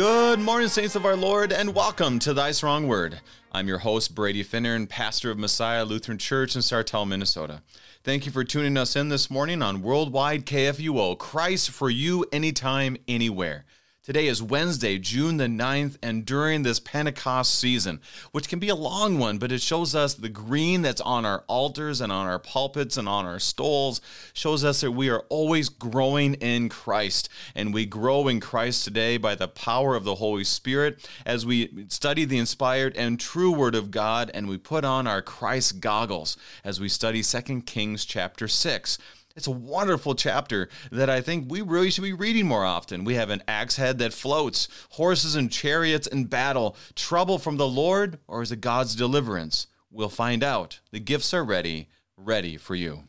Good morning, saints of our Lord, and welcome to Thy Strong Word. I'm your host, Brady Finnern, pastor of Messiah Lutheran Church in Sartell, Minnesota. Thank you for tuning us in this morning on Worldwide KFUO, Christ for you, anytime, anywhere. Today is Wednesday, June the 9th, and during this Pentecost season, which can be a long one, but it shows us the green that's on our altars and on our pulpits and on our stoles, shows us that we are always growing in Christ. And we grow in Christ today by the power of the Holy Spirit as we study the inspired and true Word of God, and we put on our Christ goggles as we study 2 Kings chapter 6. It's a wonderful chapter that I think we really should be reading more often. We have an axe head that floats, horses and chariots in battle, trouble from the Lord, or is it God's deliverance? We'll find out. The gifts are ready, ready for you.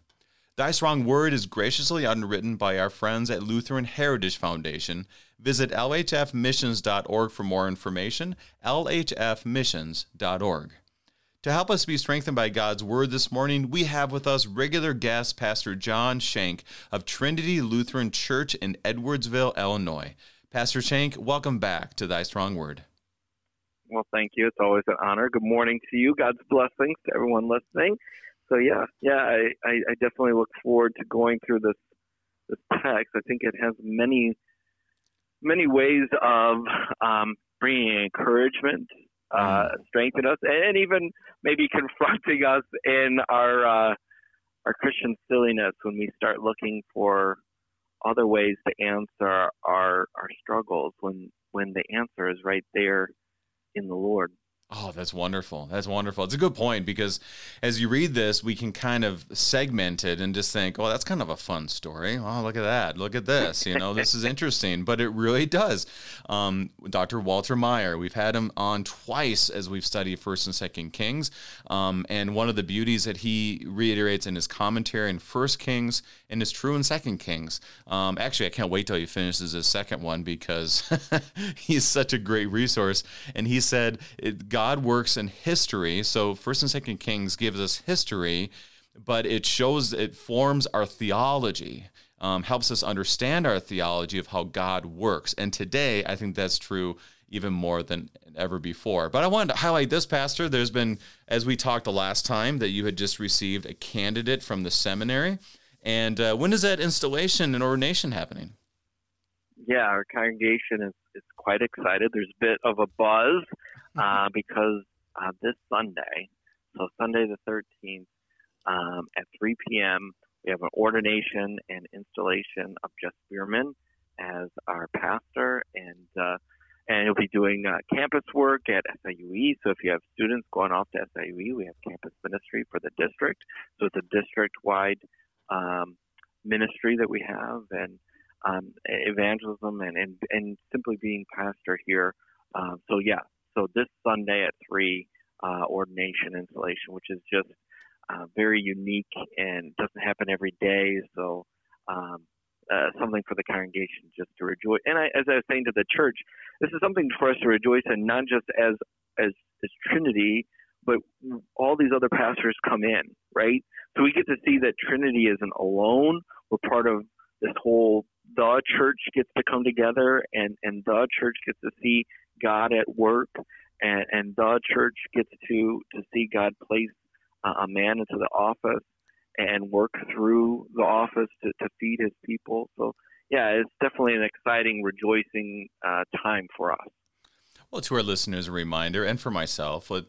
Thy Strong Word is graciously underwritten by our friends at Lutheran Heritage Foundation. Visit lhfmissions.org for more information, lhfmissions.org. To help us be strengthened by God's Word this morning, we have with us regular guest Pastor John Shank of Trinity Lutheran Church in Edwardsville, Illinois. Pastor Shank, welcome back to Thy Strong Word. Well, thank you. It's always an honor. Good morning to you. God's blessings to everyone listening. So yeah, yeah, I, I, I definitely look forward to going through this this text. I think it has many many ways of um, bringing encouragement uh, mm. strengthen us, and even maybe confronting us in our uh, our Christian silliness when we start looking for other ways to answer our our struggles when when the answer is right there in the Lord. Oh, that's wonderful. That's wonderful. It's a good point because as you read this, we can kind of segment it and just think, oh, that's kind of a fun story. Oh, look at that. Look at this. You know, this is interesting. But it really does. Um, Dr. Walter Maier, we've had him on twice as we've studied First and Second Kings. Um, and one of the beauties that he reiterates in his commentary in First Kings and is true in Second Kings. Um, actually, I can't wait till he finishes his second one because he's such a great resource. And he said, it, God God works in history. So First and Second Kings gives us history, but it shows it forms our theology. Um, helps us understand our theology of how God works. And today, I think that's true even more than ever before. But I wanted to highlight this, Pastor. There's been, as we talked the last time, that you had just received a candidate from the seminary. And uh, when is that installation and ordination happening? Yeah, our congregation is, is quite excited. There's a bit of a buzz uh, because uh, this Sunday, so Sunday the 13th, um, at 3 p.m., we have an ordination and installation of Jess Spearman as our pastor, and uh, and he'll be doing uh, campus work at SIUE. So if you have students going off to SIUE, we have campus ministry for the district. So it's a district-wide um, ministry that we have, and um, evangelism and, and and simply being pastor here. Uh, so yeah, so this Sunday at three, uh, ordination installation, which is just uh, very unique and doesn't happen every day. So um, uh, something for the congregation just to rejoice. And I, as I was saying to the church, this is something for us to rejoice in, not just as as as Trinity, but all these other pastors come in, right? So we get to see that Trinity isn't alone. We're part of this whole. The church gets to come together, and and the church gets to see God at work, and, and the church gets to to see God place a man into the office and work through the office to, to feed His people. So, yeah, it's definitely an exciting, rejoicing uh, time for us. Well, to our listeners, a reminder, and for myself, let,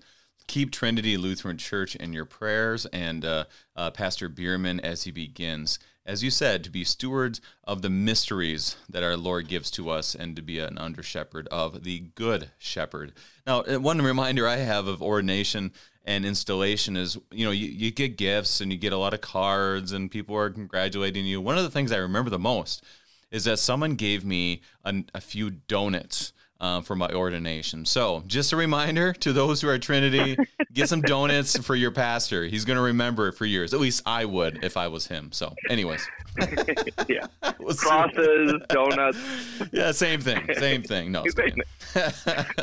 keep Trinity Lutheran Church in your prayers and uh, uh, Pastor Bierman as he begins, as you said, to be stewards of the mysteries that our Lord gives to us and to be an under shepherd of the Good Shepherd. Now, uh, one reminder I have of ordination and installation is you know you, you get gifts and you get a lot of cards and people are congratulating you one of the things i remember the most is that someone gave me a, a few donuts uh, for my ordination. So, just a reminder to those who are Trinity, get some donuts for your pastor. He's going to remember it for years. At least I would if I was him. So, anyways. yeah. We'll Crosses, donuts. Yeah, same thing. Same thing. No.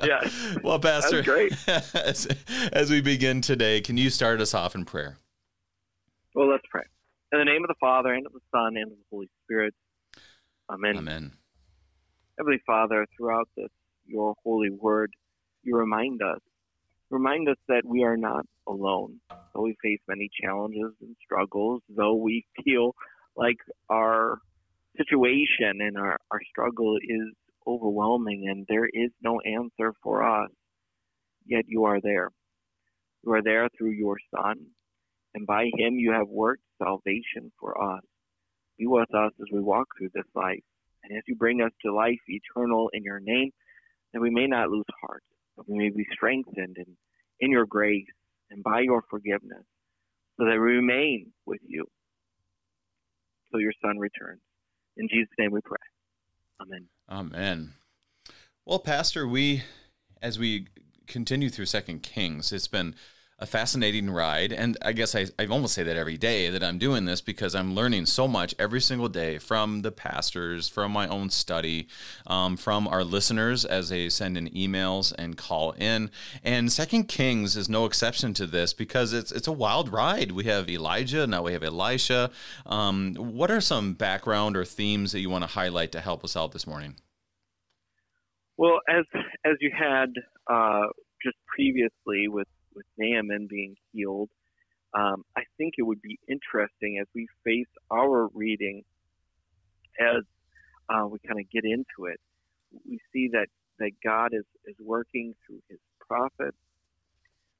yeah. Well, Pastor, great. As, as we begin today, can you start us off in prayer? Well, let's pray. In the name of the Father, and of the Son, and of the Holy Spirit. Amen. Amen. Heavenly Father, throughout this your holy word, you remind us. Remind us that we are not alone. Though we face many challenges and struggles, though we feel like our situation and our, our struggle is overwhelming and there is no answer for us, yet you are there. You are there through your Son, and by him you have worked salvation for us. Be with us as we walk through this life, and as you bring us to life eternal in your name, that we may not lose heart, but we may be strengthened in, in your grace and by your forgiveness, so that we remain with you till your Son returns. In Jesus' name we pray. Amen. Amen. Well, Pastor, we as we continue through Second Kings, it's been a fascinating ride. And I guess I, I almost say that every day that I'm doing this because I'm learning so much every single day from the pastors, from my own study, um, from our listeners as they send in emails and call in. And Second Kings is no exception to this because it's it's a wild ride. We have Elijah, now we have Elisha. Um, what are some background or themes that you want to highlight to help us out this morning? Well, as as you had uh, just previously with with Naaman being healed, um, I think it would be interesting as we face our reading, as uh, we kind of get into it, we see that, that God is, is working through his prophets,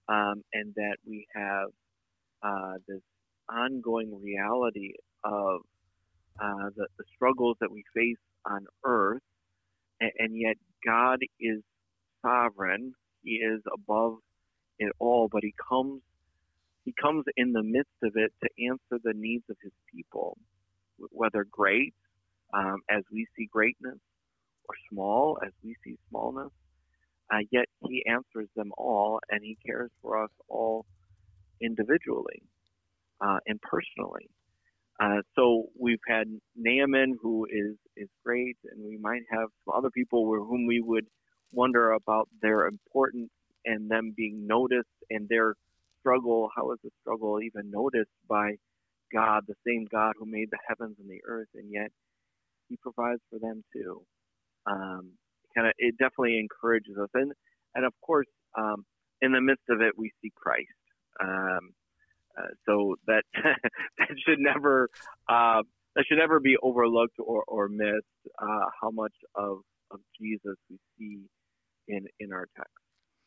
um, and that we have uh, this ongoing reality of uh, the, the struggles that we face on earth, and, and yet God is sovereign. He is above it all, but he comes he comes in the midst of it to answer the needs of his people, whether great um, as we see greatness or small as we see smallness. Uh, yet he answers them all, and he cares for us all individually uh, and personally. Uh, so we've had Naaman, who is is great, and we might have some other people with whom we would wonder about their importance and them being noticed and their struggle. How is the struggle even noticed by God, the same God who made the heavens and the earth, and yet He provides for them too. Um, kind of, it definitely encourages us, and and of course, um, in the midst of it, we see Christ. Um, uh, so that that should never uh, that should never be overlooked or or missed. Uh, how much of of Jesus we see in in our text.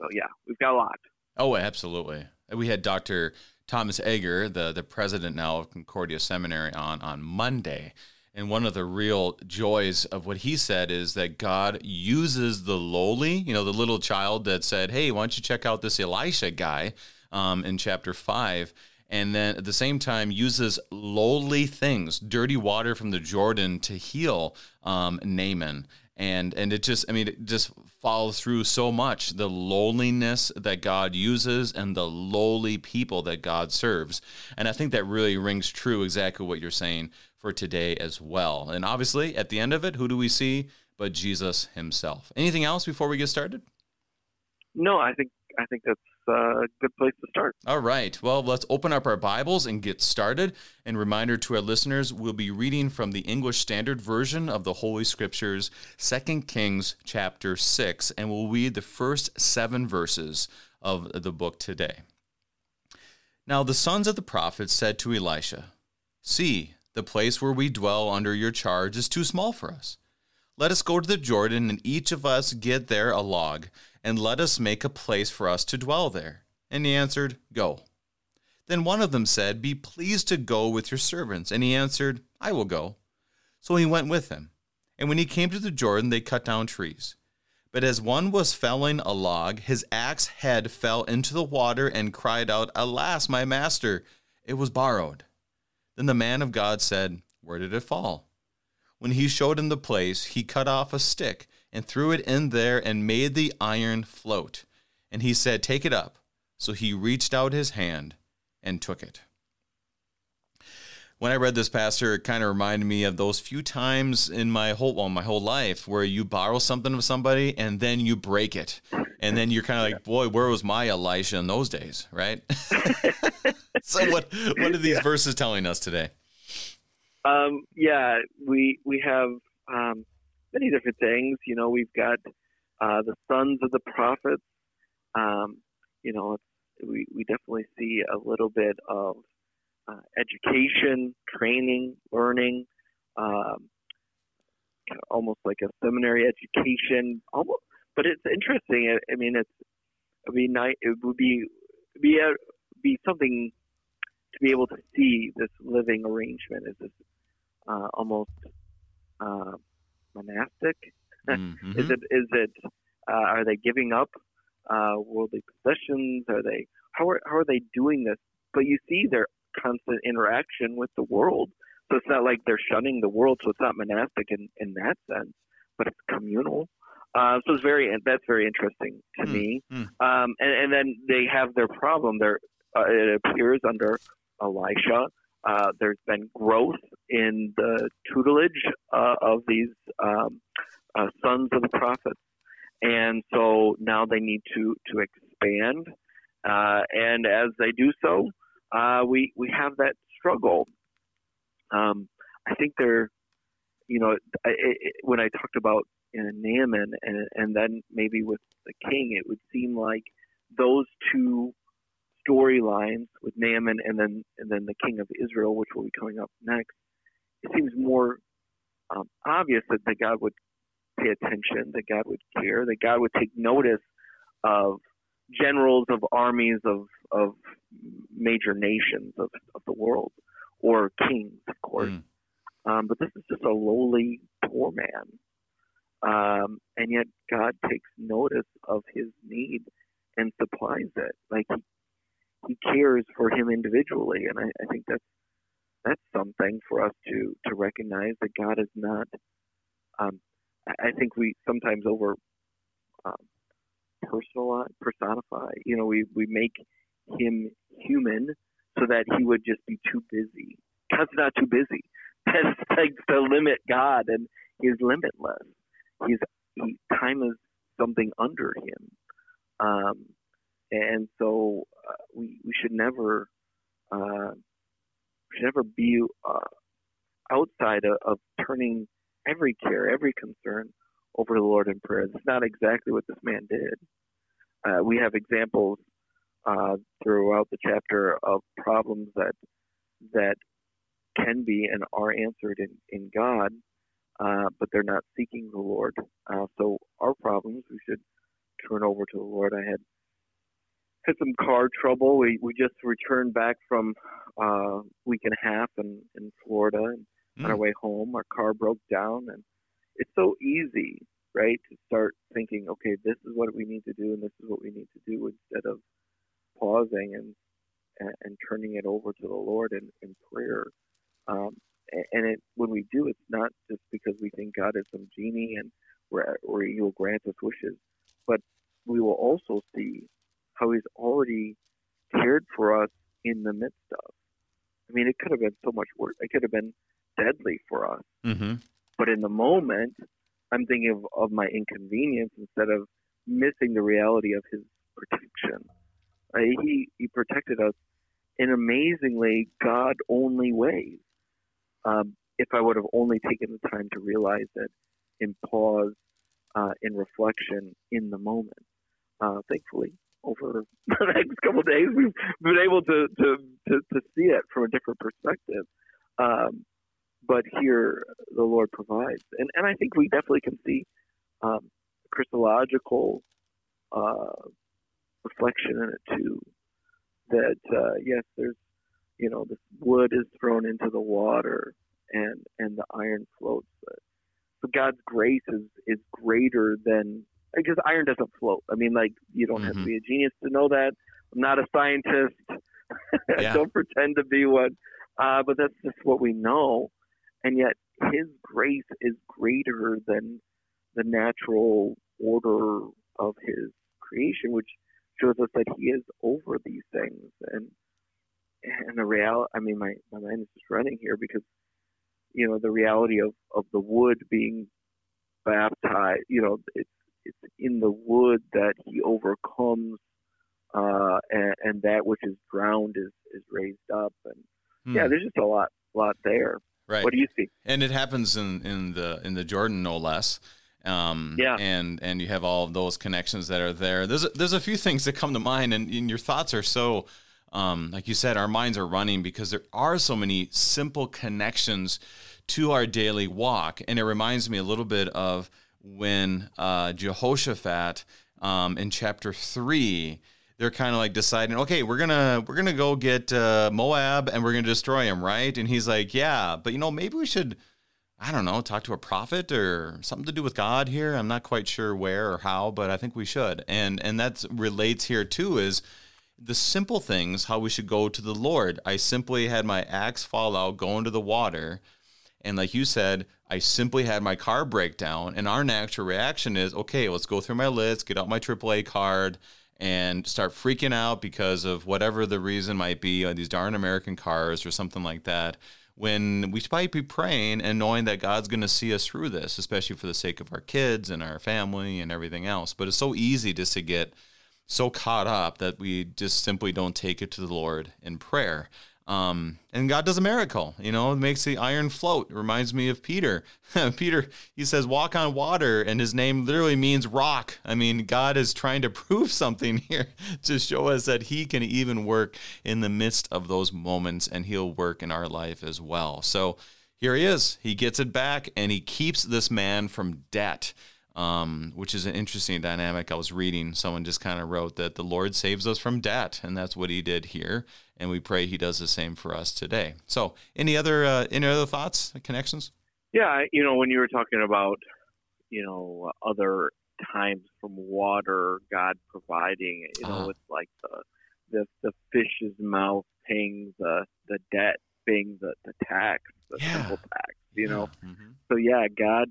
So yeah, we've got a lot. Oh, absolutely. We had Dr. Thomas Egger, the the president now of Concordia Seminary, on on Monday. And one of the real joys of what he said is that God uses the lowly, you know, the little child that said, Hey, why don't you check out this Elisha guy um, in chapter five? And then at the same time, uses lowly things, dirty water from the Jordan to heal um, Naaman and and it just i mean it just follows through so much the lowliness that god uses and the lowly people that god serves. And i think that really rings true exactly what you're saying for today as well. And obviously at the end of it who do we see but jesus himself? Anything else before we get started? No i think i think that's a good place to start. All right. Well, let's open up our Bibles and get started. And reminder to our listeners, we'll be reading from the English Standard Version of the Holy Scriptures, 2 Kings chapter 6, and we'll read the first seven verses of the book today. Now the sons of the prophets said to Elisha, See, the place where we dwell under your charge is too small for us. Let us go to the Jordan, and each of us get there a log and let us make a place for us to dwell there. And he answered, Go. Then one of them said, Be pleased to go with your servants. And he answered, I will go. So he went with them. And when he came to the Jordan, they cut down trees. But as one was felling a log, his axe head fell into the water and cried out, Alas, my master, it was borrowed. Then the man of God said, Where did it fall? When he showed him the place, he cut off a stick and threw it in there and made the iron float. And he said, Take it up. So he reached out his hand and took it. When I read this, Pastor, it kind of reminded me of those few times in my whole well, my whole life where you borrow something of somebody and then you break it. And then you're kind of like, boy, where was my Elisha in those days, right? so what what are these yeah. verses telling us today? Um, yeah, we we have um, many different things. You know, we've got uh, the sons of the prophets. Um, you know, we we definitely see a little bit of uh, education, training, learning, um, almost like a seminary education. Almost, but it's interesting. I, I mean, it's I mean, it would be be a, be something to be able to see this living arrangement. Is this uh, almost uh, monastic? Mm-hmm. is it is it uh, are they giving up uh, worldly possessions? Are they how are how are they doing this? But you see their constant interaction with the world. So it's not like they're shunning the world. So it's not monastic in, in that sense, but it's communal. Uh, so it's very that's very interesting to mm, me. Mm. Um, and, and, then they have their problem. There, uh, it appears under Elisha, uh, there's been growth in the tutelage uh, of these um, uh, sons of the prophets, and so now they need to to expand. Uh, and as they do so, we we have that struggle. Um, I think they're, you know, it, when I talked about and Naaman, and and then maybe with the king, it would seem like those two storylines with Naaman and then and then the king of Israel, which will be coming up next. It seems more um, obvious that, that God would pay attention, that God would care, that God would take notice of generals of armies of of major nations of, of the world or kings, of course. Mm. Um, but this is just a lowly poor man um, and yet God takes notice of his need and supplies it. Like he, he cares for him individually, and I, I think that's that's something for us to to recognize that God is not. Um, I think we sometimes over um, personalize, personify. You know, we we make him human so that he would just be too busy. God's not too busy. That's like to limit God, and He's limitless he's he, time is something under him, um, and so uh, we we should never uh, should never be uh, outside of, of, turning every care, every concern over to the Lord in prayer. That's not exactly what this man did. Uh, we have examples uh, throughout the chapter of problems that that can be and are answered in, in God uh, but they're not seeking the Lord. Uh, so our problems, we should turn over to the Lord. I had had some car trouble. We we just returned back from a uh, week and a half in in Florida, and mm. on our way home, our car broke down, and it's so easy, right, to start thinking, okay, this is what we need to do, and this is what we need to do, instead of pausing and and, and turning it over to the Lord in, in prayer. Um, and it, when we do, it's not just because we think God is some genie and where He will grant us wishes, but we will also see how He's already cared for us in the midst of. I mean, it could have been so much worse. It could have been deadly for us. Mm-hmm. But in the moment, I'm thinking of, of my inconvenience instead of missing the reality of His protection. Uh, he He protected us in amazingly God only ways um, if I would have only taken the time to realize it in pause, uh, in reflection, in the moment. Uh, thankfully, over the next couple of days, we've been able to, to, to, to see it from a different perspective. Um, but here, the Lord provides. And, and I think we definitely can see um, Christological uh, reflection in it too. That, uh, yes, there's you know, this wood is thrown into the water and and the iron floats. So God's grace is is greater than because iron doesn't float. I mean, like you don't mm-hmm. have to mm-hmm. be a genius to know that. I'm not a scientist. Yeah. don't pretend to be one. Uh, but that's just what we know. And yet, His grace is greater than the natural order of His creation, which shows us that He is over these things. And and the reality, I mean, my, my mind is just running here because, you know, the reality of, of the wood being baptized, you know, it's, it's in the wood that he overcomes, uh, and, and that which is drowned is, is raised up. And hmm. yeah, there's just a lot, lot there. Right. What do you see? And it happens in, in the, in the Jordan, no less. Um, yeah. And and you have all those connections that are there. There's a, there's a few things that come to mind, and, and your thoughts are so, um, like you said, our minds are running because there are so many simple connections to our daily walk, and it reminds me a little bit of when uh, Jehoshaphat um, in chapter three they're kind of like deciding, okay, we're gonna we're gonna go get uh, Moab and we're gonna destroy him, right? And he's like, yeah, but you know, maybe we should, I don't know, talk to a prophet or something to do with God here. I'm not quite sure where or how, but I think we should. And and that relates here too is the simple things how we should go to the Lord. I simply had my axe fall out, go into the water. And like you said, I simply had my car break down. And our natural reaction is, okay, let's go through my list, get out my AAA card, and start freaking out because of whatever the reason might be on these darn American cars or something like that. When we might be praying and knowing that God's going to see us through this, especially for the sake of our kids and our family and everything else. But it's so easy just to get so caught up that we just simply don't take it to the Lord in prayer. Um, and God does a miracle, you know, makes the iron float. It reminds me of Peter. Peter, he says, walk on water, and his name literally means rock. I mean, God is trying to prove something here to show us that he can even work in the midst of those moments, and he'll work in our life as well. So here he is. He gets it back, and he keeps this man from debt. Um, which is an interesting dynamic. I was reading, someone just kind of wrote that the Lord saves us from debt, and that's what he did here and we pray He does the same for us today. So, any other uh, any other thoughts, connections? Yeah, you know, when you were talking about you know other times from water, God providing, you know, uh-huh. it's like the the the fish's mouth paying the the debt, paying the the tax, the yeah. simple tax, you know. Mm-hmm. So yeah, God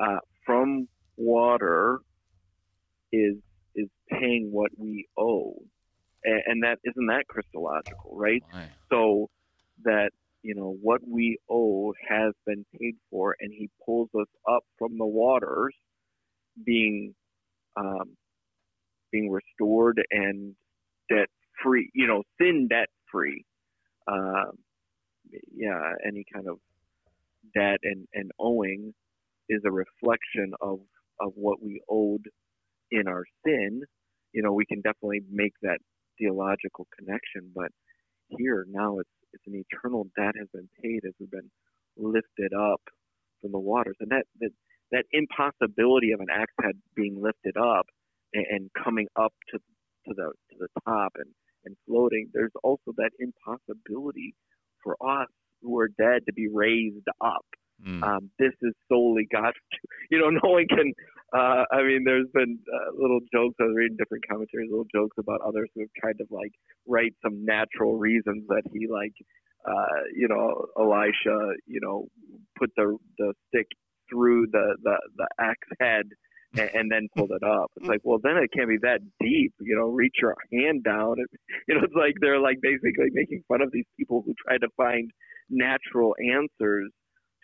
uh, from water is is paying what we owe and, and that isn't that Christological, right? So that you know what we owe has been paid for, and He pulls us up from the waters, being um, being restored and debt free. You know, sin debt free. Uh, yeah, any kind of debt and, and owing is a reflection of of what we owed in our sin. You know, we can definitely make that theological connection, but here now it's it's an eternal debt has been paid as we've been lifted up from the waters, and that that that impossibility of an axe head being lifted up and, and coming up to to the to the top and and floating. There's also that impossibility for us who are dead to be raised up. Mm. Um, this is solely God. You know, no one can uh, I mean, there's been uh, little jokes. I was reading different commentaries, little jokes about others who have kind of like write some natural reasons that he like, uh, you know, Elisha, you know, put the the stick through the the the axe head and, and then pulled it up. It's like, well, then it can't be that deep. You know, reach your hand down. And, you know, it's like they're like basically making fun of these people who try to find natural answers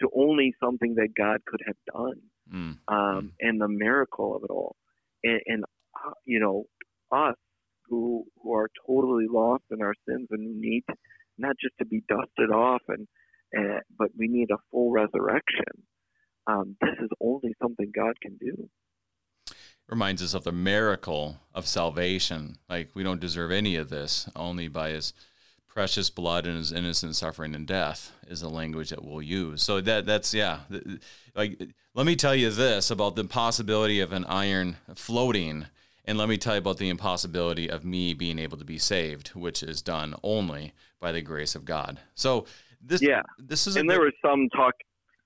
to only something that God could have done mm. um, and the miracle of it all. And, and uh, you know, us who who are totally lost in our sins and need not just to be dusted off and, and but we need a full resurrection. Um, this is only something God can do. Reminds us of the miracle of salvation. Like we don't deserve any of this, only by His precious blood and his innocent suffering and death is the language that we'll use. So that that's yeah. Like let me tell you this about the possibility of an iron floating and let me tell you about the impossibility of me being able to be saved, which is done only by the grace of God. So this yeah. this is And there good, was some talk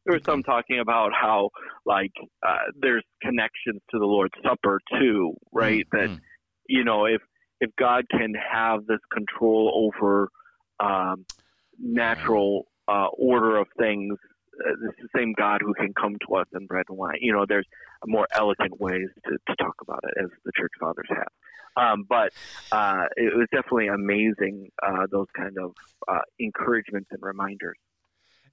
there was some talking about how like uh, there's connections to the Lord's Supper too, right? Mm-hmm. That you know, if if God can have this control over um, natural uh, order of things. Uh, it's the same God who can come to us in bread and wine. You know, there's more elegant ways to, to talk about it, as the church fathers have. Um, but uh, it was definitely amazing, uh, those kind of uh, encouragements and reminders.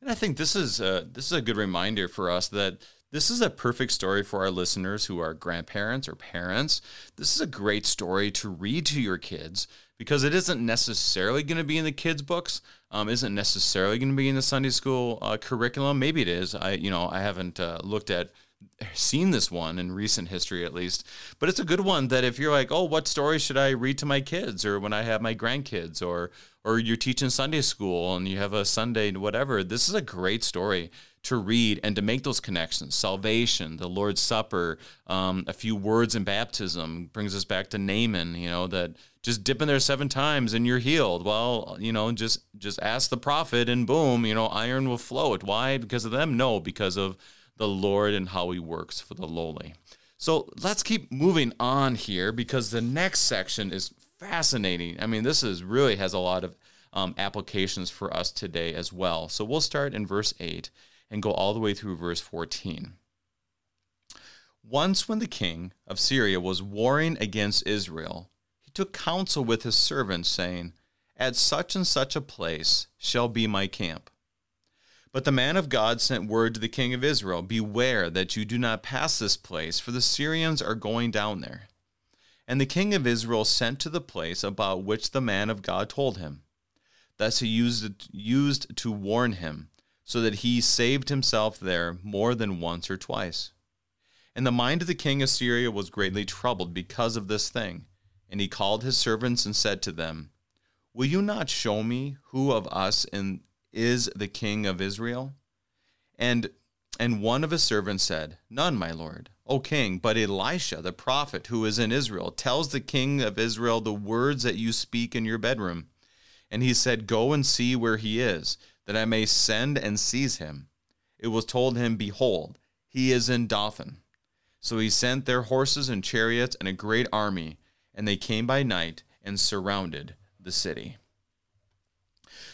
And I think this is a, this is a good reminder for us that this is a perfect story for our listeners who are grandparents or parents. This is a great story to read to your kids because it isn't necessarily going to be in the kids' books. Um, isn't necessarily going to be in the Sunday school uh, curriculum. Maybe it is. I, you know, I haven't uh, looked at seen this one in recent history at least, but it's a good one that if you're like, oh, what story should I read to my kids or when I have my grandkids or or you're teaching Sunday school and you have a Sunday whatever, this is a great story to read and to make those connections. Salvation, the Lord's Supper, um, a few words in baptism brings us back to Naaman. You know that just dip in there seven times and you're healed. Well, you know, just just ask the prophet and boom, you know, iron will float. Why? Because of them? No, because of the Lord and how he works for the lowly. So let's keep moving on here because the next section is fascinating. I mean, this is really has a lot of um, applications for us today as well. So we'll start in verse 8 and go all the way through verse 14. Once, when the king of Syria was warring against Israel, he took counsel with his servants, saying, At such and such a place shall be my camp but the man of God sent word to the king of Israel Beware that you do not pass this place, for the Syrians are going down there. And the king of Israel sent to the place about which the man of God told him. Thus he used, used to warn him, so that he saved himself there more than once or twice. And the mind of the king of Syria was greatly troubled because of this thing. And he called his servants and said to them, Will you not show me who of us in is the king of Israel? And and one of his servants said, None, my lord, O king, but Elisha, the prophet who is in Israel, tells the king of Israel the words that you speak in your bedroom. And he said, Go and see where he is, that I may send and seize him. It was told him, Behold, he is in Dothan. So he sent their horses and chariots and a great army, and they came by night and surrounded the city.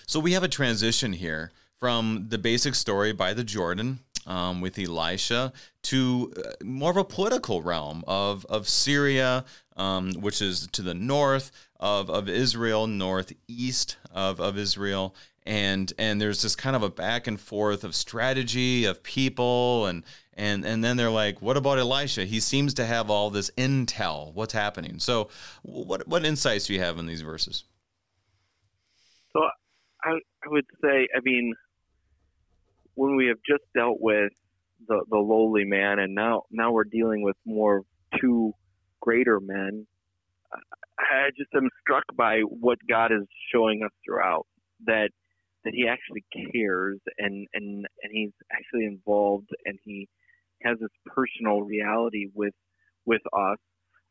So we have a transition here from the basic story by the Jordan um, with Elisha to uh, more of a political realm of, of Syria, um, which is to the north of, of Israel, northeast of, of Israel. And, and there's this kind of a back and forth of strategy of people and, and and then they're like what about elisha? He seems to have all this intel. What's happening? So what what insights do you have in these verses? So I, I would say, I mean, when we have just dealt with the, the lowly man, and now now we're dealing with more two greater men. I just am struck by what God is showing us throughout that that He actually cares and and and He's actually involved and He has this personal reality with with us.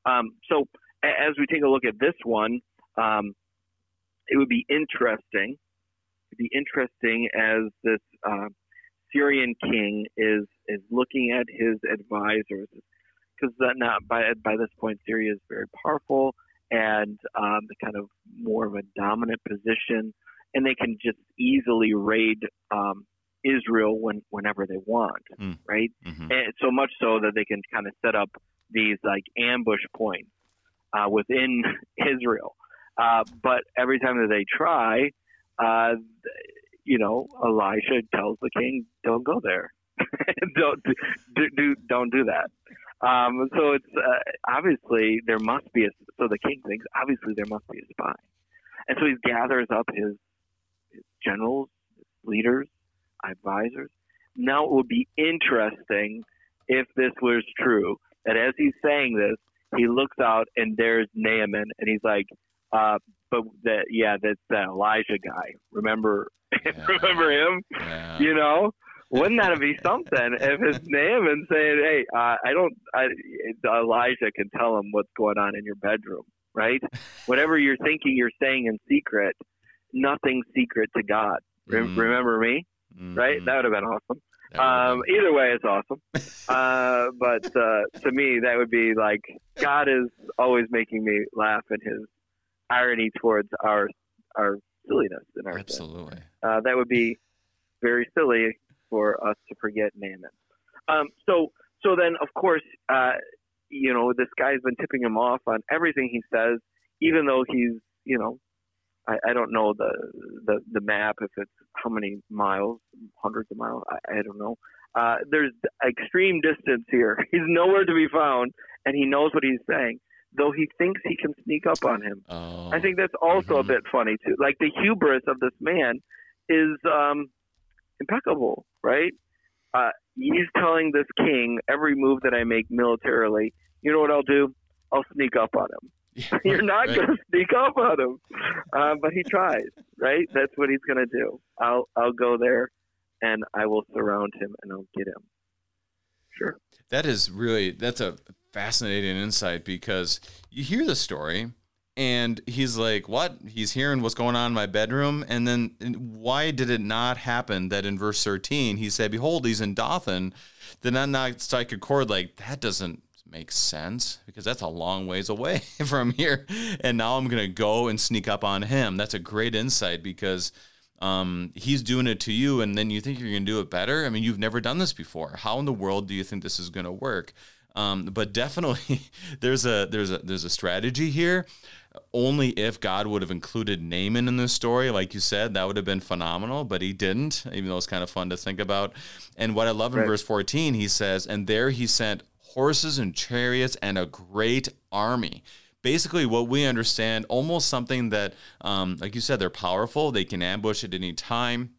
Um, so as we take a look at this one, um, it would be interesting It'd be interesting as this uh, Syrian king is is looking at his advisors because now by by this point Syria is very powerful and um, kind of more of a dominant position, and they can just easily raid um, Israel when whenever they want, mm. right? Mm-hmm. And so much so that they can kind of set up these like ambush points uh, within Israel. Uh, but every time that they try, uh, you know, Elisha tells the king, "Don't go there. don't do, do don't do that." Um, so it's uh, obviously there must be a so the king thinks obviously there must be a spy, and so he gathers up his generals, leaders, advisors. Now it would be interesting if this was true that as he's saying this, he looks out and there's Naaman, and he's like, uh, but that yeah, that's that Elijah guy. Remember, yeah. remember him? Yeah. You know, wouldn't that be something if his name and saying, "Hey, uh, I don't," I, Elijah can tell him what's going on in your bedroom, right? Whatever you're thinking, you're saying in secret. Nothing secret to God. Re- mm. Remember me, mm-hmm. right? That would have been awesome. Um, either way, it's awesome. uh, but uh, to me, that would be like God is always making me laugh in His irony towards our our silliness in our absolutely. Uh, that would be very silly for us to forget Naaman. Um, so so then, of course, uh, you know this guy's been tipping him off on everything he says, even though he's you know. I, I don't know the, the the map if it's how many miles, hundreds of miles. I, I don't know. Uh, there's extreme distance here. He's nowhere to be found, and he knows what he's saying though he thinks he can sneak up on him. Oh. I think that's also mm-hmm. a bit funny too. Like the hubris of this man is um, impeccable, right? uh, he's telling this king every move that I make militarily. You know what I'll do? I'll sneak up on him. You're not right. going to sneak up on him, uh, but he tries. Right? That's what he's going to do. I'll I'll go there, and I will surround him, and I'll get him. Sure. That is really that's a fascinating insight because you hear the story and he's like, "What?" He's hearing what's going on in my bedroom, and then why did it not happen that in verse thirteen he said, "Behold, he's in Dothan." Then I not strike a chord like that doesn't make sense because that's a long ways away from here, and now I'm gonna go and sneak up on him. That's a great insight because um, he's doing it to you, and then you think you're gonna do it better. I mean, you've never done this before. How in the world do you think this is gonna work? Um, but definitely, there's a there's a there's a strategy here only if God would have included Naaman in this story, like you said, that would have been phenomenal, but he didn't, even though it's kind of fun to think about. And what I love in right. verse 14, he says, And there he sent horses and chariots and a great army. Basically, what we understand, almost something that, um, like you said, they're powerful, they can ambush at any time.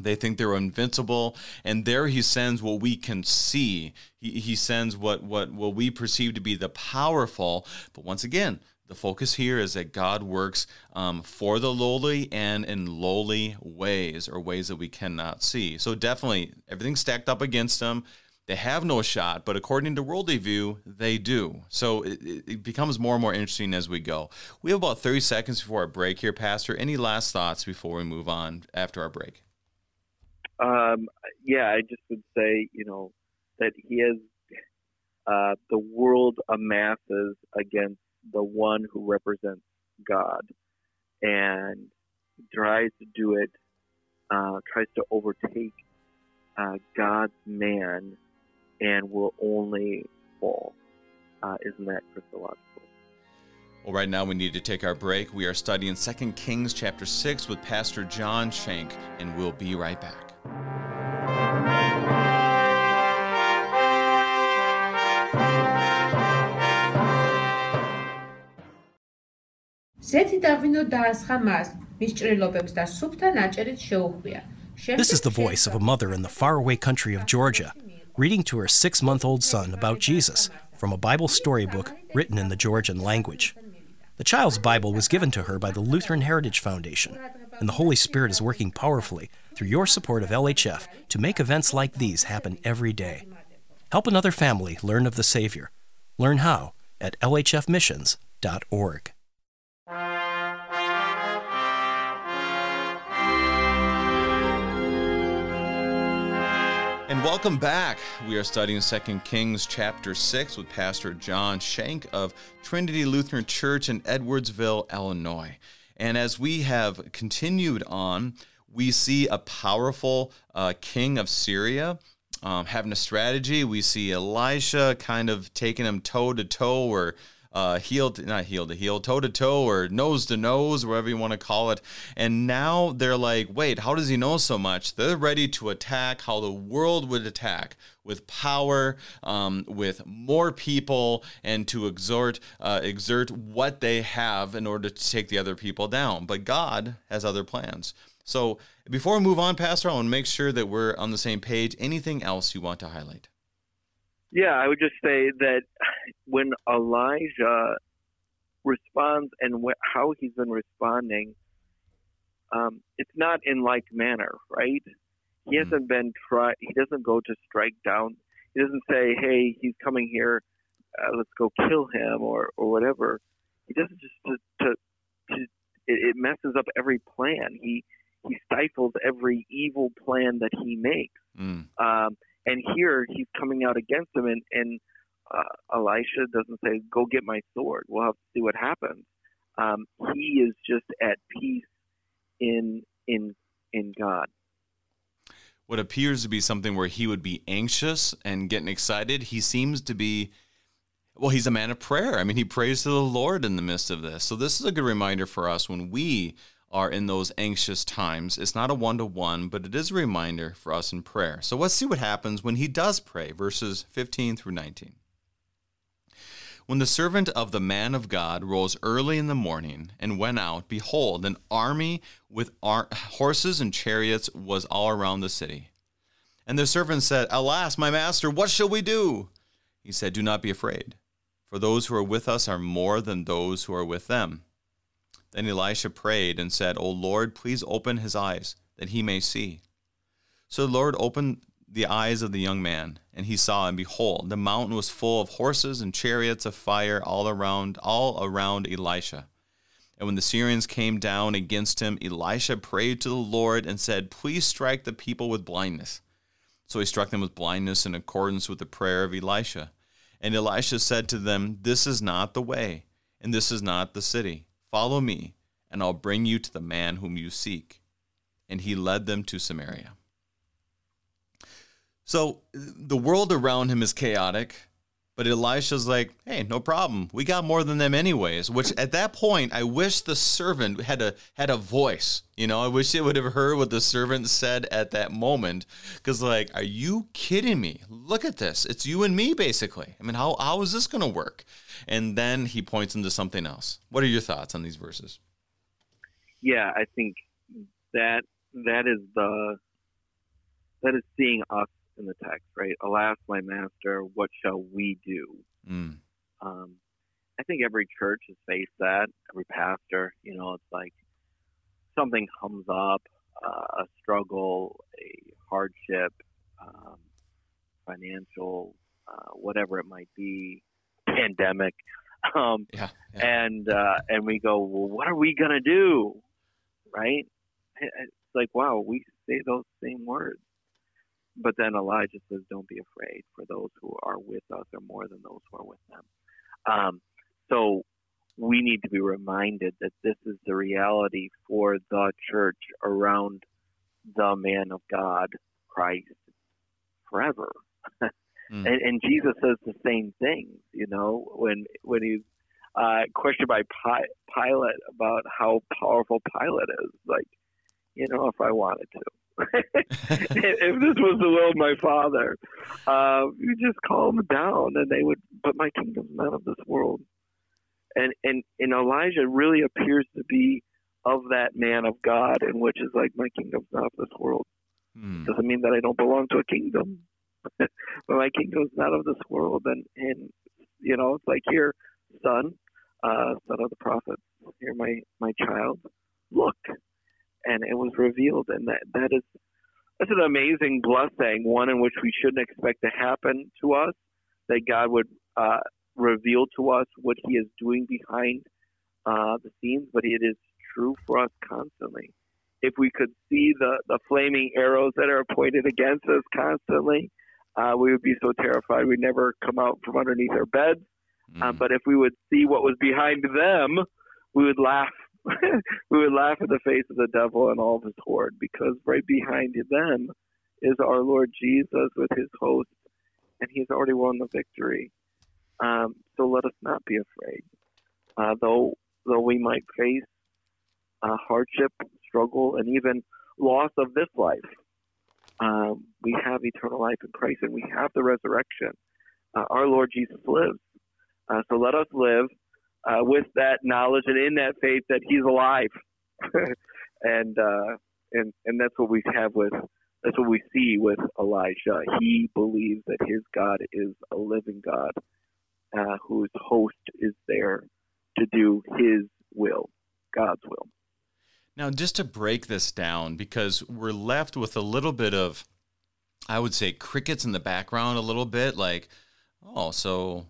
They think they're invincible, and there he sends what we can see. He, he sends what, what what we perceive to be the powerful. But once again, the focus here is that God works um, for the lowly and in lowly ways or ways that we cannot see. So definitely everything's stacked up against them. They have no shot, but according to worldly view, they do. So it, it becomes more and more interesting as we go. We have about 30 seconds before our break here, Pastor. Any last thoughts before we move on after our break? Um, yeah, I just would say, you know, that he has uh, the world amasses against the one who represents God and tries to do it, uh, tries to overtake uh, God's man and will only fall. Uh, isn't that Christological? Well, right now we need to take our break. We are studying 2 Kings chapter 6 with Pastor John Shank, and we'll be right back. This is the voice of a mother in the faraway country of Georgia reading to her six month old son about Jesus from a Bible storybook written in the Georgian language. The child's Bible was given to her by the Lutheran Heritage Foundation, and the Holy Spirit is working powerfully through your support of LHF to make events like these happen every day. Help another family learn of the Savior. Learn how at lhfmissions.org. And welcome back. We are studying 2 Kings chapter 6 with Pastor John Shank of Trinity Lutheran Church in Edwardsville, Illinois. And as we have continued on, we see a powerful uh, king of Syria um, having a strategy. We see Elisha kind of taking him toe to toe or uh, heel to, not heel to heel, toe to toe, or nose to nose, whatever you want to call it. And now they're like, wait, how does he know so much? They're ready to attack how the world would attack with power, um, with more people, and to exert uh, exert what they have in order to take the other people down. But God has other plans. So before we move on, Pastor, I want to make sure that we're on the same page. Anything else you want to highlight? Yeah, I would just say that when Elijah responds and wh- how he's been responding, um, it's not in like manner, right? He mm-hmm. hasn't been try. He doesn't go to strike down. He doesn't say, "Hey, he's coming here. Uh, let's go kill him," or or whatever. He doesn't just to, to, to it, it messes up every plan. He he stifles every evil plan that he makes. Mm. Um, and here he's coming out against him, and, and uh, Elisha doesn't say, "Go get my sword." We'll have to see what happens. Um, he is just at peace in in in God. What appears to be something where he would be anxious and getting excited, he seems to be. Well, he's a man of prayer. I mean, he prays to the Lord in the midst of this. So, this is a good reminder for us when we are in those anxious times. It's not a one to one, but it is a reminder for us in prayer. So let's see what happens when he does pray, verses 15 through 19. When the servant of the man of God rose early in the morning and went out, behold, an army with ar- horses and chariots was all around the city. And the servant said, Alas, my master, what shall we do? He said, Do not be afraid, for those who are with us are more than those who are with them. Then Elisha prayed and said, O Lord, please open his eyes, that he may see. So the Lord opened the eyes of the young man, and he saw, and behold, the mountain was full of horses and chariots of fire all around, all around Elisha. And when the Syrians came down against him, Elisha prayed to the Lord and said, Please strike the people with blindness. So he struck them with blindness in accordance with the prayer of Elisha. And Elisha said to them, This is not the way, and this is not the city. Follow me, and I'll bring you to the man whom you seek. And he led them to Samaria. So the world around him is chaotic. But Elisha's like, hey, no problem. We got more than them anyways. Which at that point, I wish the servant had a had a voice. You know, I wish it would have heard what the servant said at that moment. Because like, are you kidding me? Look at this. It's you and me, basically. I mean, how how is this gonna work? And then he points into something else. What are your thoughts on these verses? Yeah, I think that that is the that is seeing us in the text, right? Alas, my master, what shall we do? Mm. Um, I think every church has faced that. Every pastor, you know, it's like something comes up, uh, a struggle, a hardship, um, financial, uh, whatever it might be, pandemic, um, yeah, yeah. and uh, and we go, well, what are we gonna do, right? It's like, wow, we say those same words. But then Elijah says, Don't be afraid, for those who are with us are more than those who are with them. Um, so we need to be reminded that this is the reality for the church around the man of God, Christ, forever. mm. and, and, Jesus says the same thing, you know, when when he's uh, questioned by Pilate about how powerful Pilate is. Like, you know, if I wanted to, if this was the will of my father, uh, you just calm down, and they would. But my kingdom's not of this world, and and and Elijah really appears to be of that man of God, in which is like my kingdom's not of this world. Hmm. Doesn't mean that I don't belong to a kingdom, but my kingdom's not of this world, and and you know it's like here, son, uh, son of the prophet, here my my child, look and it was revealed, and that that is that's an amazing blessing, one in which we shouldn't expect to happen to us, that God would uh, reveal to us what He is doing behind uh, the scenes, but it is true for us constantly. If we could see the, the flaming arrows that are pointed against us constantly, uh, we would be so terrified we'd never come out from underneath our beds. Uh, mm. but if we would see what was behind them, we would laugh we would laugh in the face of the devil and all of his horde because right behind them is our Lord Jesus with his host, and he's already won the victory. Um, so let us not be afraid. Uh, though, though we might face uh, hardship, struggle, and even loss of this life, um, we have eternal life in Christ and we have the resurrection. Uh, our Lord Jesus lives. Uh, so let us live uh, with that knowledge and in that faith that He's alive, and uh, and and that's what we have with that's what we see with Elijah. He believes that his God is a living God, uh, whose host is there to do His will, God's will. Now, just to break this down, because we're left with a little bit of, I would say, crickets in the background, a little bit like, oh, so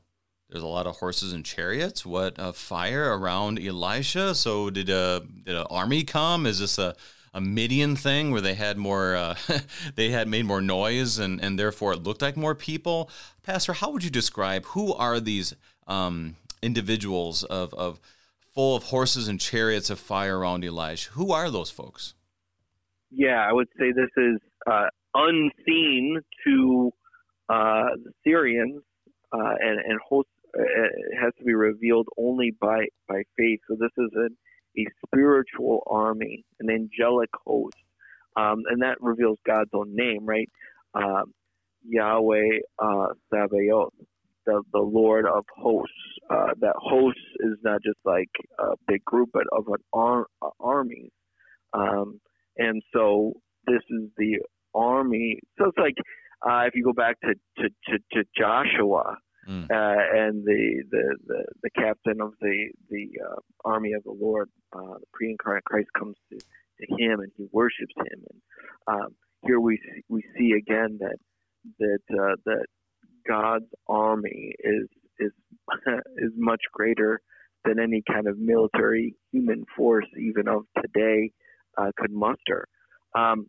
there's a lot of horses and chariots. What a fire around Elisha. So did a did an army come? Is this a a Midian thing where they had more uh, they had made more noise and and therefore it looked like more people? Pastor, how would you describe who are these um, individuals of of full of horses and chariots of fire around Elijah? Who are those folks? Yeah, I would say this is uh, unseen to uh, the Syrians uh, and, and host it has to be revealed only by by faith. So this is an, a spiritual army, an angelic host, um, and that reveals God's own name, right? Um, Yahweh uh, Sabaoth, the the Lord of hosts. Uh, that host is not just like a big group, but of an ar- uh, army. Um, and so this is the army. So it's like uh, if you go back to to, to, to Joshua mm. uh, and the, the, the the captain of the the uh, army of the Lord, uh, the pre-incarnate Christ comes to, to him and he worships him. And um, here we we see again that that uh, that God's army is is is much greater than any kind of military human force, even of today, uh, could muster. Um,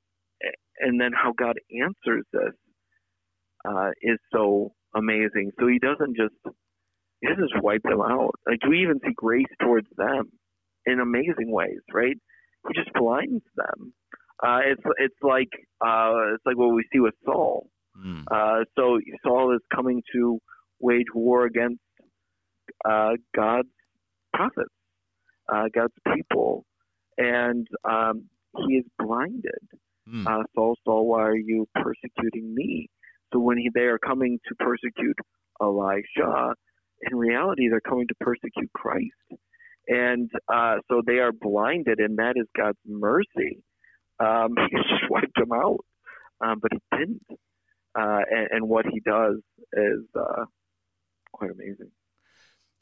and then how God answers this uh, is so amazing. So He doesn't just He doesn't just wipe them out. Like we even see grace towards them in amazing ways, right? He just blinds them. Uh, it's it's like uh, it's like what we see with Saul. Mm. Uh, so Saul is coming to wage war against uh, God's prophets, uh, God's people, and um, he is blinded. Mm. Uh, Saul, Saul, why are you persecuting me? So when he, they are coming to persecute Elisha, in reality, they're coming to persecute Christ. And uh, so they are blinded, and that is God's mercy. Um, he just wiped them out, um, but he didn't. Uh, and, and, what he does is uh, quite amazing.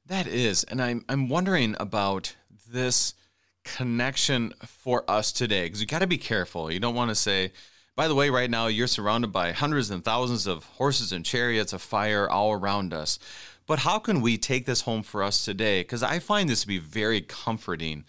That is, and I'm I'm wondering about this connection for us today because you got to be careful. You don't want to say, by the way, right now you're surrounded by hundreds and thousands of horses and chariots of fire all around us. But how can we take this home for us today? Because I find this to be very comforting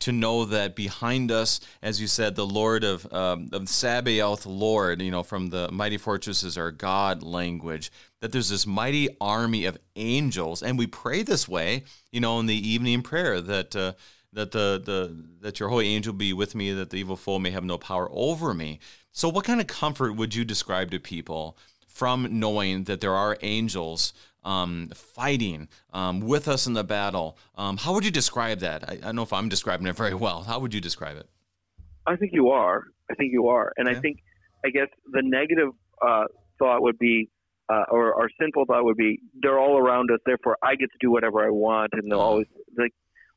to know that behind us, as you said, the Lord of, um, of Sabaoth, Lord, you know, from the mighty fortresses our God language, that there's this mighty army of angels. And we pray this way, you know, in the evening prayer that. Uh, that the, the that your holy angel be with me that the evil foe may have no power over me so what kind of comfort would you describe to people from knowing that there are angels um, fighting um, with us in the battle. Um, how would you describe that? I, I, don't know if I'm describing it very well. How would you describe it? I think you are. I think you are. And I think, I guess the negative uh, thought would be, uh, or our sinful thought would be, they're all around us, therefore I get to do whatever I want, and they'll uh-huh. always like,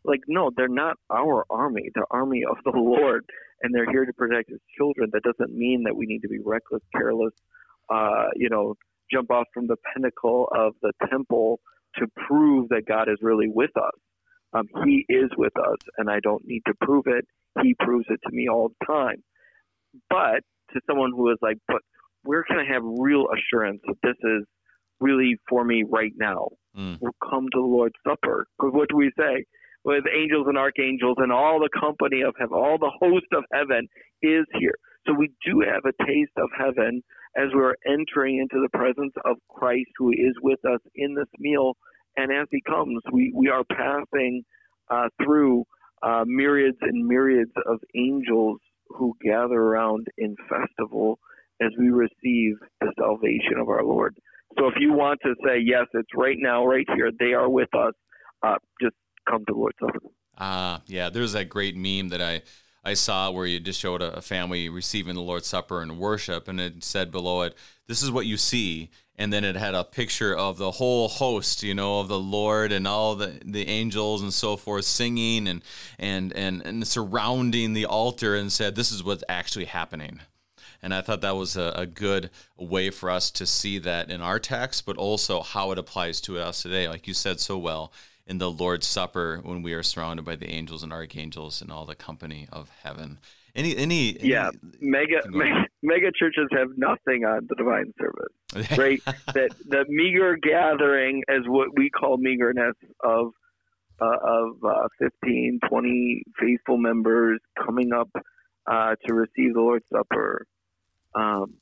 like no, they're not our army. They're army of the Lord, and they're here to protect His children. That doesn't mean that we need to be reckless, careless, uh, you know, jump off from the pinnacle of the temple to prove that God is really with us. Um, he is with us, and I don't need to prove it. He proves it to me all the time. But to someone who is like, but where can I have real assurance that this is really for me right now? Mm. We'll come to the Lord's Supper. Because what do we say? With angels and archangels and all the company of heaven, all the host of heaven is here. So we do have a taste of heaven as we're entering into the presence of Christ who is with us in this meal. And as he comes, we, we are passing uh, through uh, myriads and myriads of angels who gather around in festival as we receive the salvation of our Lord. So if you want to say, yes, it's right now, right here, they are with us, uh, just come to Lord's Supper. Ah, uh, yeah, there's that great meme that I I saw where you just showed a, family receiving the Lord's Supper and worship, and it said below it, "This is what you see." And then it had a picture of the whole host, you know, of the Lord and all the, the angels and so forth singing and, and, and, and surrounding the altar and said, This is what's actually happening. And I thought that was a, a, good way for us to see that in our text, but also how it applies to us today. Like you said so well, in the Lord's Supper when we are surrounded by the angels and archangels and all the company of heaven. Any, any, any yeah, mega, mega, mega churches have nothing on the divine service, right? that the meager gathering, as what we call meagerness of uh, of uh, 15, 20 faithful members coming up uh, to receive the Lord's Supper. Um,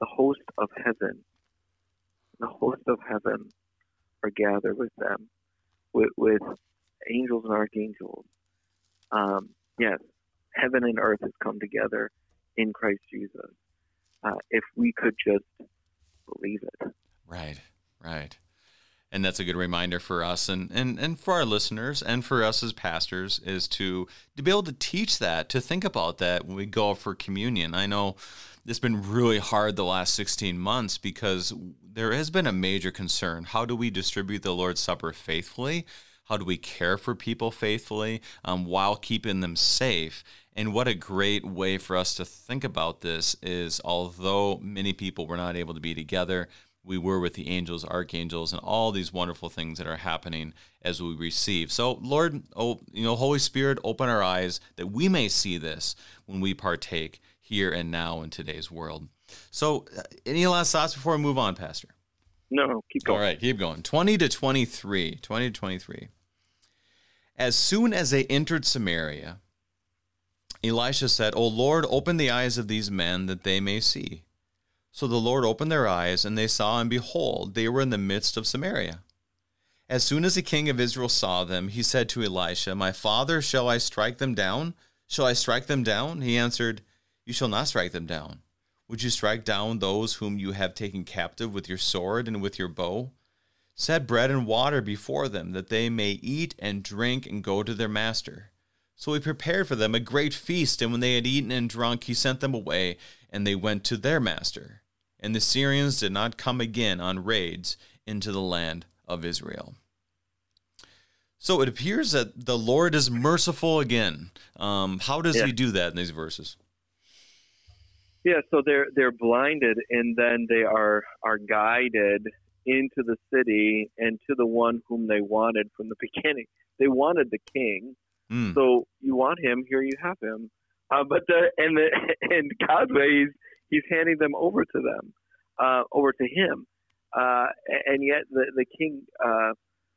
the host of heaven, the host of heaven, are gathered with them with, with angels and archangels. Um, yes, heaven and earth has come together in Christ Jesus. Uh, if we could just believe it. Right, right. And that's a good reminder for us and, and, and for our listeners and for us as pastors is to, to be able to teach that, to think about that when we go for communion. I know it's been really hard the last 16 months because there has been a major concern. How do we distribute the Lord's Supper faithfully? How do we care for people faithfully um, while keeping them safe? And what a great way for us to think about this is although many people were not able to be together, we were with the angels, archangels, and all these wonderful things that are happening as we receive. So, Lord, oh, you know, Holy Spirit, open our eyes that we may see this when we partake here and now in today's world. So, uh, any last thoughts before we move on, Pastor? No, keep going. All right, keep going. 20 to 23. 20 to 23. As soon as they entered Samaria, Elisha said, O Lord, open the eyes of these men that they may see. So the Lord opened their eyes, and they saw, and behold, they were in the midst of Samaria. As soon as the king of Israel saw them, he said to Elisha, My father, shall I strike them down? Shall I strike them down? He answered, You shall not strike them down. Would you strike down those whom you have taken captive with your sword and with your bow? Set bread and water before them, that they may eat and drink and go to their master. So he prepared for them a great feast, and when they had eaten and drunk, he sent them away, and they went to their master. And the Syrians did not come again on raids into the land of Israel. So it appears that the Lord is merciful again. Um, how does Yeah. he do that in these verses? Yeah, so they're they're blinded and then they are are guided into the city and to the one whom they wanted from the beginning. They wanted the king, Mm. so you want him, here you have him. Uh, but the and the and God's way, he's he's handing them over to them, uh, over to him, uh, and yet the the king, uh,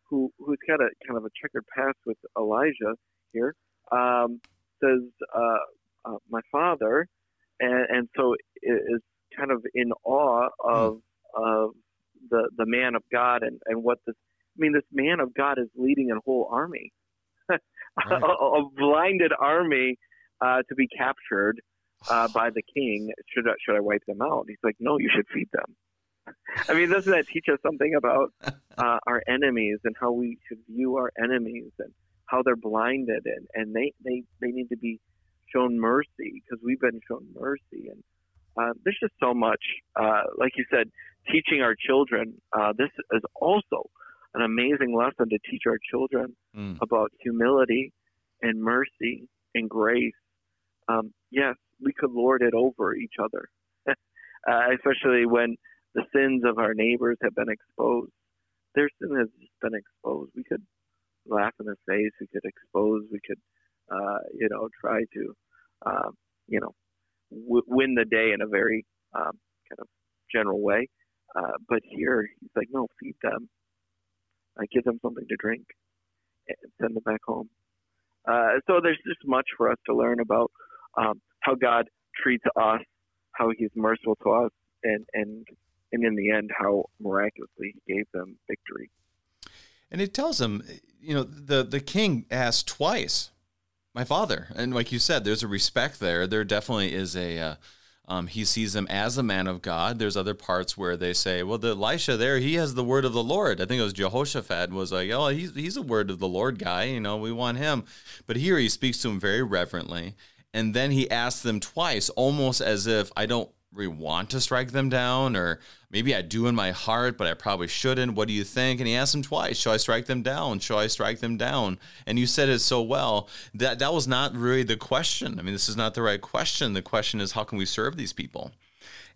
who who's got a kind of a checkered past with Elijah here, um, says, uh, uh, "My father," and and so is kind of in awe of of the the man of God and and what this. I mean, this man of God is leading a whole army, a, a blinded army uh, to be captured uh, by the king. Should I, should I wipe them out? He's like, no, you should feed them. I mean, doesn't that teach us something about uh, our enemies and how we should view our enemies and how they're blinded and, and they, they, they need to be shown mercy because we've been shown mercy and uh, there's just so much. Uh, like you said, teaching our children. Uh, this is also an amazing lesson to teach our children Mm. about humility and mercy and grace. Um, yes, we could lord it over each other, uh, especially when the sins of our neighbors have been exposed. Their sin has just been exposed. We could laugh in their face. We could expose. We could, uh, you know, try to, uh, you know, w- win the day in a very um, kind of general way. Uh, but here, he's like, no, feed them. I give them something to drink and send them back home. Uh, so there's just much for us to learn about um, how God treats us, how He's merciful to us, and and and in the end, how miraculously He gave them victory. And it tells them, you know, the the king asked twice, "My father," and like you said, there's a respect there. There definitely is a. Uh, um, he sees him as a man of God. There's other parts where they say, "Well, the Elisha there, he has the word of the Lord." I think it was Jehoshaphat was like, "Oh, he's he's a word of the Lord guy. You know, we want him." But here he speaks to him very reverently, and then he asks them twice, almost as if I don't really want to strike them down, or maybe I do in my heart, but I probably shouldn't. What do you think? And he asked him twice, shall I strike them down? Shall I strike them down? And you said it so well that that was not really the question. I mean, this is not the right question. The question is, how can we serve these people?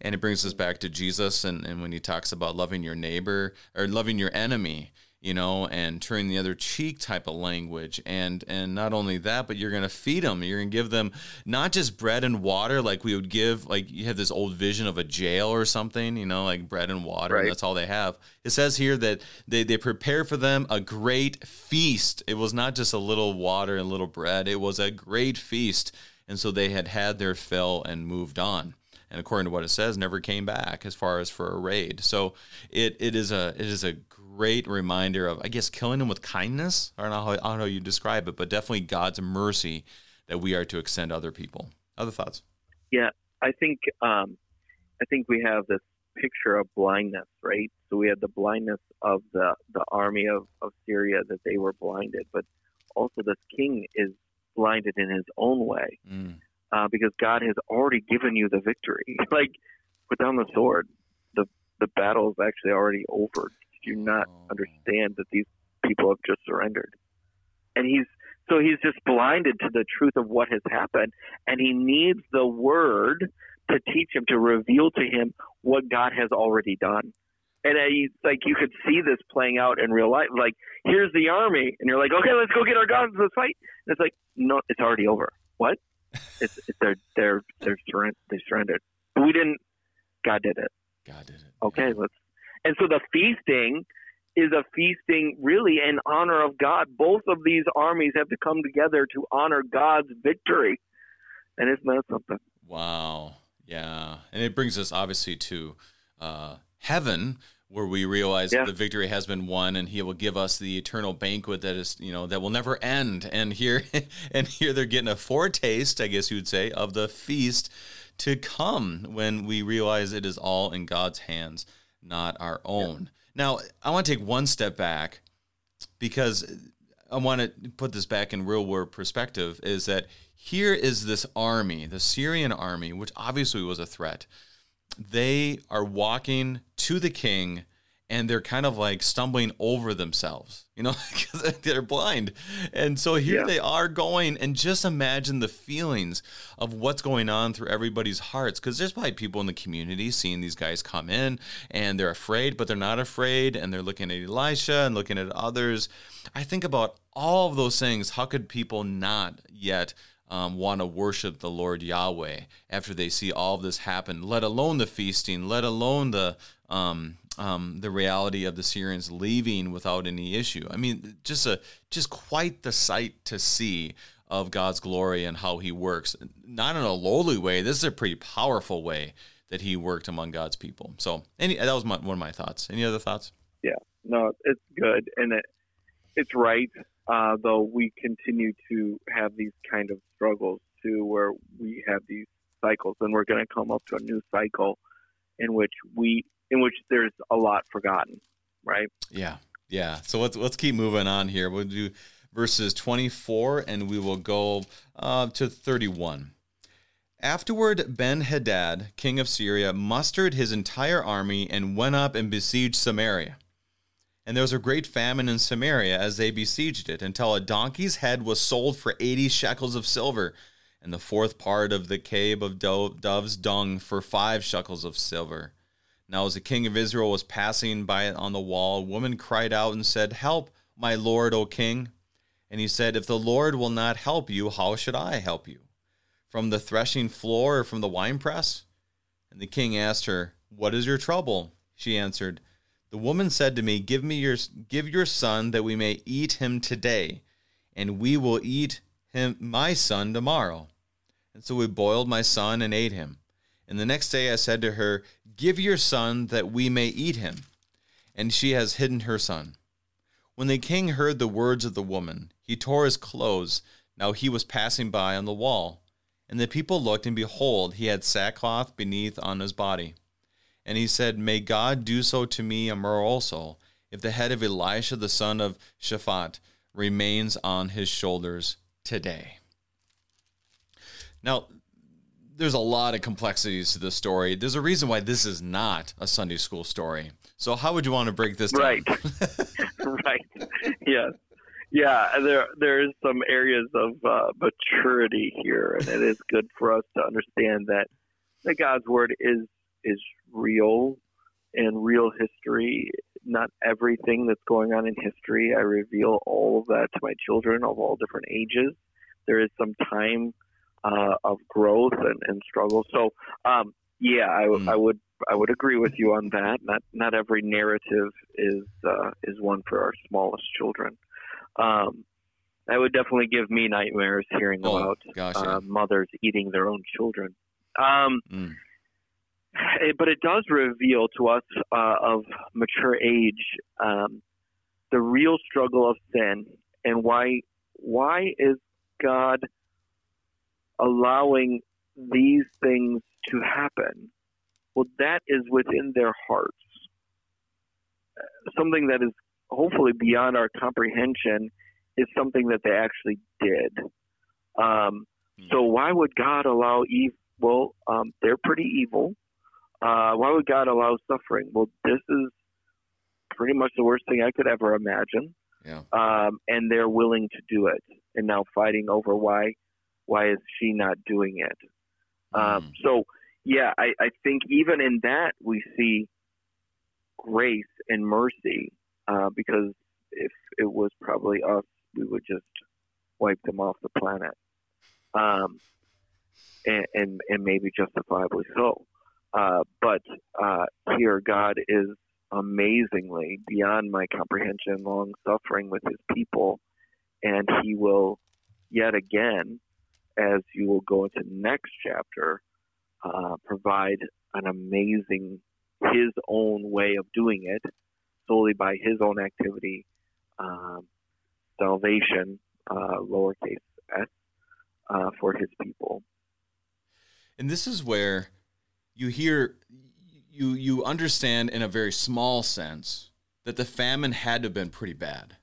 And it brings us back to Jesus and, and when he talks about loving your neighbor or loving your enemy, you know, and turning the other cheek type of language. And and not only that, but you're gonna feed them. You're gonna give them not just bread and water like we would give, like you have this old vision of a jail or something, you know, like bread and water, and that's all they have. It says here that they, they prepare for them a great feast. It was not just a little water and little bread, it was a great feast. And so they had had their fill and moved on and according to what it says, never came back as far as for a raid. So it, it is a it is a great reminder of I guess killing them with kindness. I don't know how, I don't know how you describe it, but definitely God's mercy that we are to extend other people. Other thoughts? Yeah, I think um, I think we have this picture of blindness, right? So we had the blindness of the the army of, of Syria that they were blinded, but also this king is blinded in his own way Mm. uh, because God has already given you the victory. like, put down the sword. the The battle is actually already over. Do not understand that these people have just surrendered? and he's so he's just blinded to the truth of what has happened, and he needs the word to teach him to reveal to him what God has already done. And he's like you could see this playing out in real life. Like here's the army, and you're like, okay, let's go get our guns, let's fight. And it's like, no, it's already over. What? it's, it's they're they're they're surrendered. They surrendered. We didn't. God did it. God did it. Okay, let's. And so the feasting is a feasting really in honor of God. Both of these armies have to come together to honor God's victory. And isn't that something? Wow. Yeah. And it brings us obviously to uh, heaven where we realize yeah. that the victory has been won and he will give us the eternal banquet that is you know that will never end and here and here they're getting a foretaste i guess you would say of the feast to come when we realize it is all in god's hands not our own now, I want to take one step back because I want to put this back in real world perspective is that here is this army, the Syrian army, which obviously was a threat. They are walking to the king and they're kind of like stumbling over themselves, you know, because they're blind. And so here yeah. they are going, and just imagine the feelings of what's going on through everybody's hearts. Because there's probably people in the community seeing these guys come in and they're afraid, but they're not afraid. And they're looking at Elisha and looking at others. I think about all of those things. How could people not yet? Um, want to worship the Lord Yahweh after they see all of this happen, let alone the feasting, let alone the um, um, the reality of the Syrians leaving without any issue. I mean, just a just quite the sight to see of God's glory and how He works. Not in a lowly way. This is a pretty powerful way that He worked among God's people. So, any that was my, one of my thoughts. Any other thoughts? Yeah, no, it's good, and it it's right. Uh, though we continue to have these kind of struggles too, where we have these cycles, and we're going to come up to a new cycle in which we in which there's a lot forgotten, right? Yeah, yeah. So let's let's keep moving on here. We'll do verses 24, and we will go uh, to 31. Afterward, Ben Hadad, king of Syria, mustered his entire army and went up and besieged Samaria. And there was a great famine in Samaria as they besieged it, until a donkey's head was sold for 80 shekels of silver, and the fourth part of the kab of dove's dung for five shekels of silver. Now, as the king of Israel was passing by on the wall, a woman cried out and said, Help, my lord, O king. And he said, If the Lord will not help you, how should I help you? From the threshing floor or from the winepress? And the king asked her, What is your trouble? She answered, The woman said to me, Give me your give your son that we may eat him today, and we will eat him my son tomorrow. And so we boiled my son and ate him. And the next day I said to her, Give your son that we may eat him. And she has hidden her son. When the king heard the words of the woman, he tore his clothes. Now he was passing by on the wall. And the people looked, and behold, he had sackcloth beneath on his body. And he said, May God do so to me and more also, if the head of Elisha the son of Shaphat remains on his shoulders today. Now, there's a lot of complexities to the story. There's a reason why this is not a Sunday school story. So how would you want to break this down? Right. right. Yes. Yeah, there there is some areas of uh, maturity here, and it is good for us to understand that that God's word is is real and real history. Not everything that's going on in history, I reveal all of that to my children of all different ages. There is some time uh, of growth and, and struggle. So, um, yeah, I, mm. I, would I would agree with you on that. Not not every narrative is uh, is one for our smallest children. Um, that would definitely give me nightmares hearing oh, about gosh, uh, mothers eating their own children. Um, mm. it, but it does reveal to us uh, of mature age um, the real struggle of sin and why why is God allowing these things to happen, well, that is within their hearts. Something that is hopefully beyond our comprehension is something that they actually did. Um, hmm. so why would God allow evil? Well, um, they're pretty evil. Uh, why would God allow suffering? Well, this is pretty much the worst thing I could ever imagine. Yeah. um, and they're willing to do it, and now fighting over why why is she not doing it? Um, Mm. so yeah, I, I think even in that we see grace and mercy uh, because if it was probably us, we would just wipe them off the planet, um, and, and and maybe justifiably so. Uh, but uh, here, God is amazingly beyond my comprehension, long suffering with His people, and He will yet again, as you will go into next chapter, uh, provide an amazing His own way of doing it, solely by His own activity, um, salvation, uh, lowercase s, uh, for His people. And this is where you hear you you understand in a very small sense that the famine had to have been pretty bad.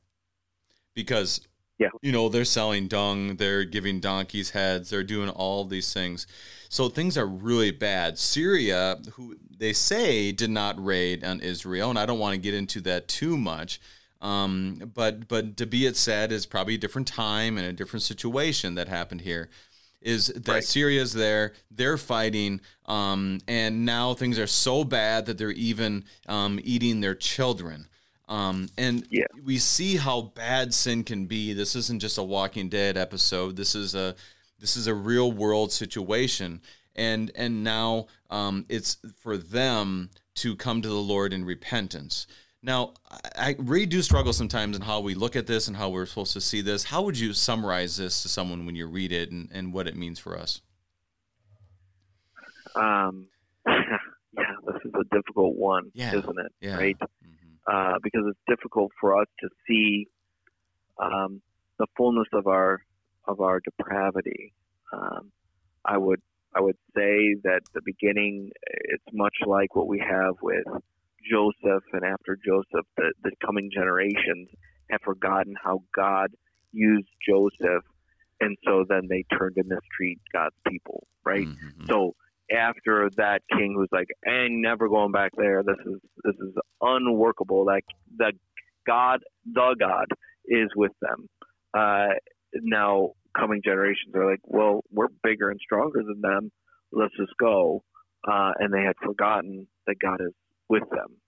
Because Yeah. you know, they're selling dung, they're giving donkeys heads, they're doing all these things. So things are really bad. Syria, who they say did not raid on Israel, and I don't want to get into that too much. Um, but but to be it said is probably a different time and a different situation that happened here is that Right. Syria's there, they're fighting, um, and now things are so bad that they're even um, eating their children. Um, and Yeah. we see how bad sin can be. This isn't just a Walking Dead episode. This is a this is a real world situation, and and now um, it's for them to come to the Lord in repentance. Now, I, I really do struggle sometimes in how we look at this and how we're supposed to see this. How would you summarize this to someone when you read it and, and what it means for us? Um, yeah, this is a difficult one, Yeah, isn't it? yeah. Right? Mhm. Uh, because it's difficult for us to see um, the fullness of our of our depravity. Um, I would I would say that the beginning it's much like what we have with Joseph, and after Joseph, the, the coming generations have forgotten how God used Joseph, and so then they turn to mistreat God's people, right? Mhm. So after that king who's like, "I'm never going back there. This is this is unworkable." Like that the God, the God, is with them. Uh, now coming generations are like, "Well, we're bigger and stronger than them. Let's just go." Uh, and they had forgotten that God is with them.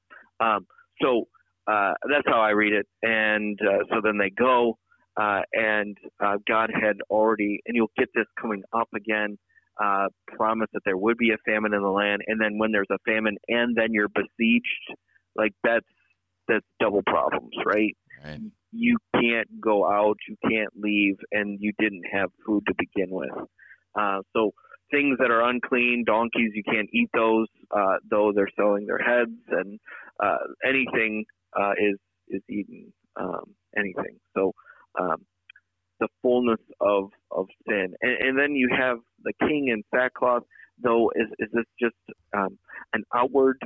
Um, so uh, that's how I read it. And uh, so then they go, uh, and uh, God had already, and you'll get this coming up again uh, promised that there would be a famine in the land, and then when there's a famine and then you're besieged, like that's that's double problems, right? Right. You can't go out, you can't leave, and you didn't have food to begin with. Uh, so things that are unclean, donkeys, you can't eat those, uh, though they're selling their heads, and uh, anything uh, is is eaten, um, anything. So. Um, the fullness of of sin, and, and then you have the king in sackcloth. Though, is is this just um, an outward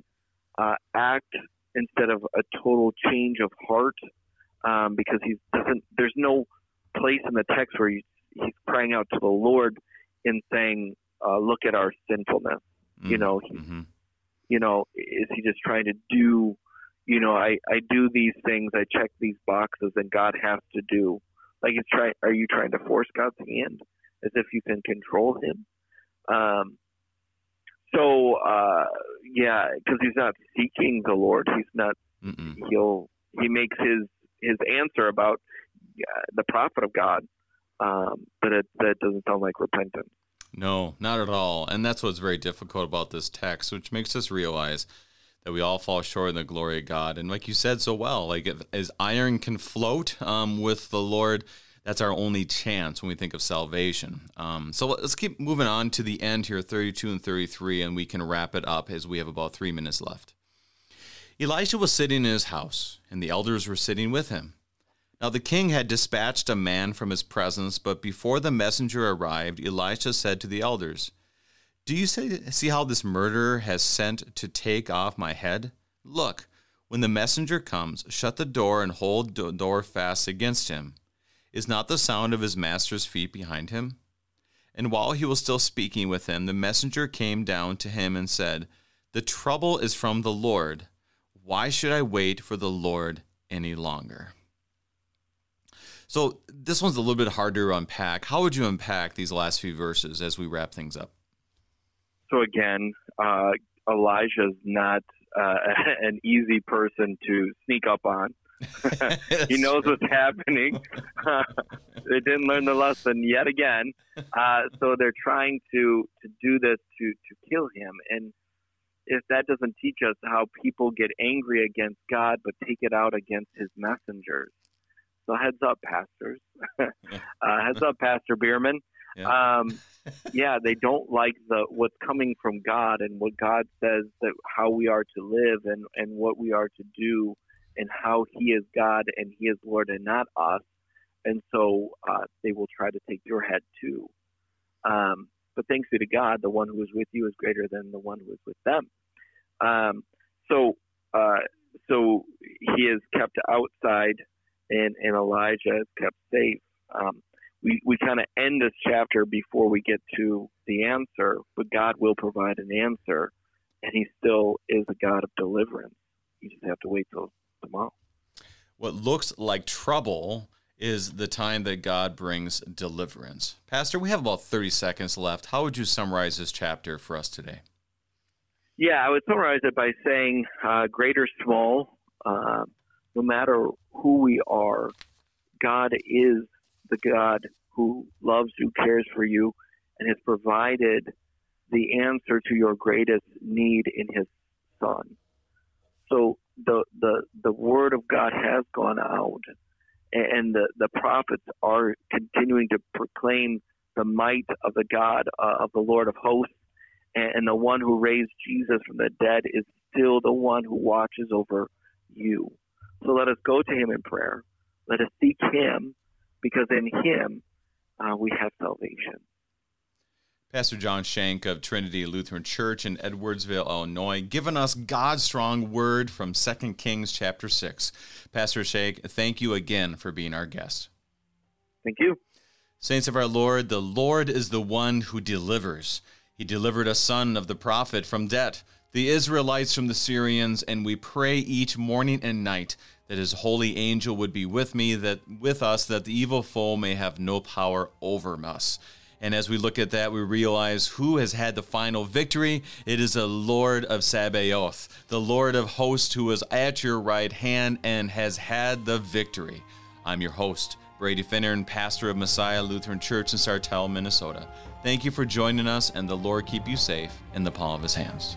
uh, act instead of a total change of heart? Um, because he doesn't. There's no place in the text where he's, he's crying out to the Lord in saying, uh, "Look at our sinfulness." You know, he, Mhm. you know, is he just trying to do? You know, I I do these things, I check these boxes, and God has to do. Like, it's try. Are you trying to force God's hand as if you can control Him? Um. So, uh, yeah, because he's not seeking the Lord. He's not. Mm-mm. He'll. He makes his his answer about uh, the prophet of God, um, but it that doesn't sound like repentance. No, not at all. And that's what's very difficult about this text, which makes us realize that we all fall short of the glory of God. And like you said so well, like if, as iron can float um, with the Lord, that's our only chance when we think of salvation. Um, so let's keep moving on to the end here, 32 and 33, and we can wrap it up as we have about three minutes left. Elisha was sitting in his house, and the elders were sitting with him. Now the king had dispatched a man from his presence, but before the messenger arrived, Elisha said to the elders, Do you see, see how this murderer has sent to take off my head? Look, when the messenger comes, shut the door and hold the door fast against him. Is not the sound of his master's feet behind him? And while he was still speaking with him, the messenger came down to him and said, The trouble is from the Lord. Why should I wait for the Lord any longer? So this one's a little bit harder to unpack. How would you unpack these last few verses as we wrap things up? So again, uh, Elijah's not uh, an easy person to sneak up on. he knows what's happening. they didn't learn the lesson yet again, uh, so they're trying to to do this to to kill him. And if that doesn't teach us how people get angry against God but take it out against His messengers, so heads up, pastors. uh, heads up, Pastor Bierman. Yeah. Um, yeah, they don't like the what's coming from God and what God says that how we are to live and and what we are to do and how He is God and He is Lord and not us. And so uh, they will try to take your head too. Um, but thanks be to God, the one who is with you is greater than the one who is with them. Um, so uh, so he is kept outside, and, and Elijah is kept safe. Um, we, we kind of end this chapter before we get to the answer, but God will provide an answer, and He still is a God of deliverance. You just have to wait till tomorrow. What looks like trouble is the time that God brings deliverance. Pastor, we have about 30 seconds left. How would you summarize this chapter for us today? Yeah, I would summarize it by saying uh, great or small, uh, no matter who we are, God is the God who loves you, cares for you, and has provided the answer to your greatest need in His Son. So the the the word of God has gone out, and the the prophets are continuing to proclaim the might of the God uh, of the Lord of hosts, and, and the one who raised Jesus from the dead is still the one who watches over you. So let us go to Him in prayer. Let us seek Him because in Him uh, we have salvation. Pastor John Shank of Trinity Lutheran Church in Edwardsville, Illinois, giving us God's strong word from 2 Kings chapter 6. Pastor Shank, thank you again for being our guest. Thank you. Saints of our Lord, the Lord is the one who delivers. He delivered a son of the prophet from debt, the Israelites from the Syrians, and we pray each morning and night that his holy angel would be with me, that with us, that the evil foe may have no power over us. And as we look at that, we realize who has had the final victory. It is the Lord of Sabaoth, the Lord of hosts, who is at your right hand and has had the victory. I'm your host, Brady Finnern, and pastor of Messiah Lutheran Church in Sartell, Minnesota. Thank you for joining us, and the Lord keep you safe in the palm of his hands.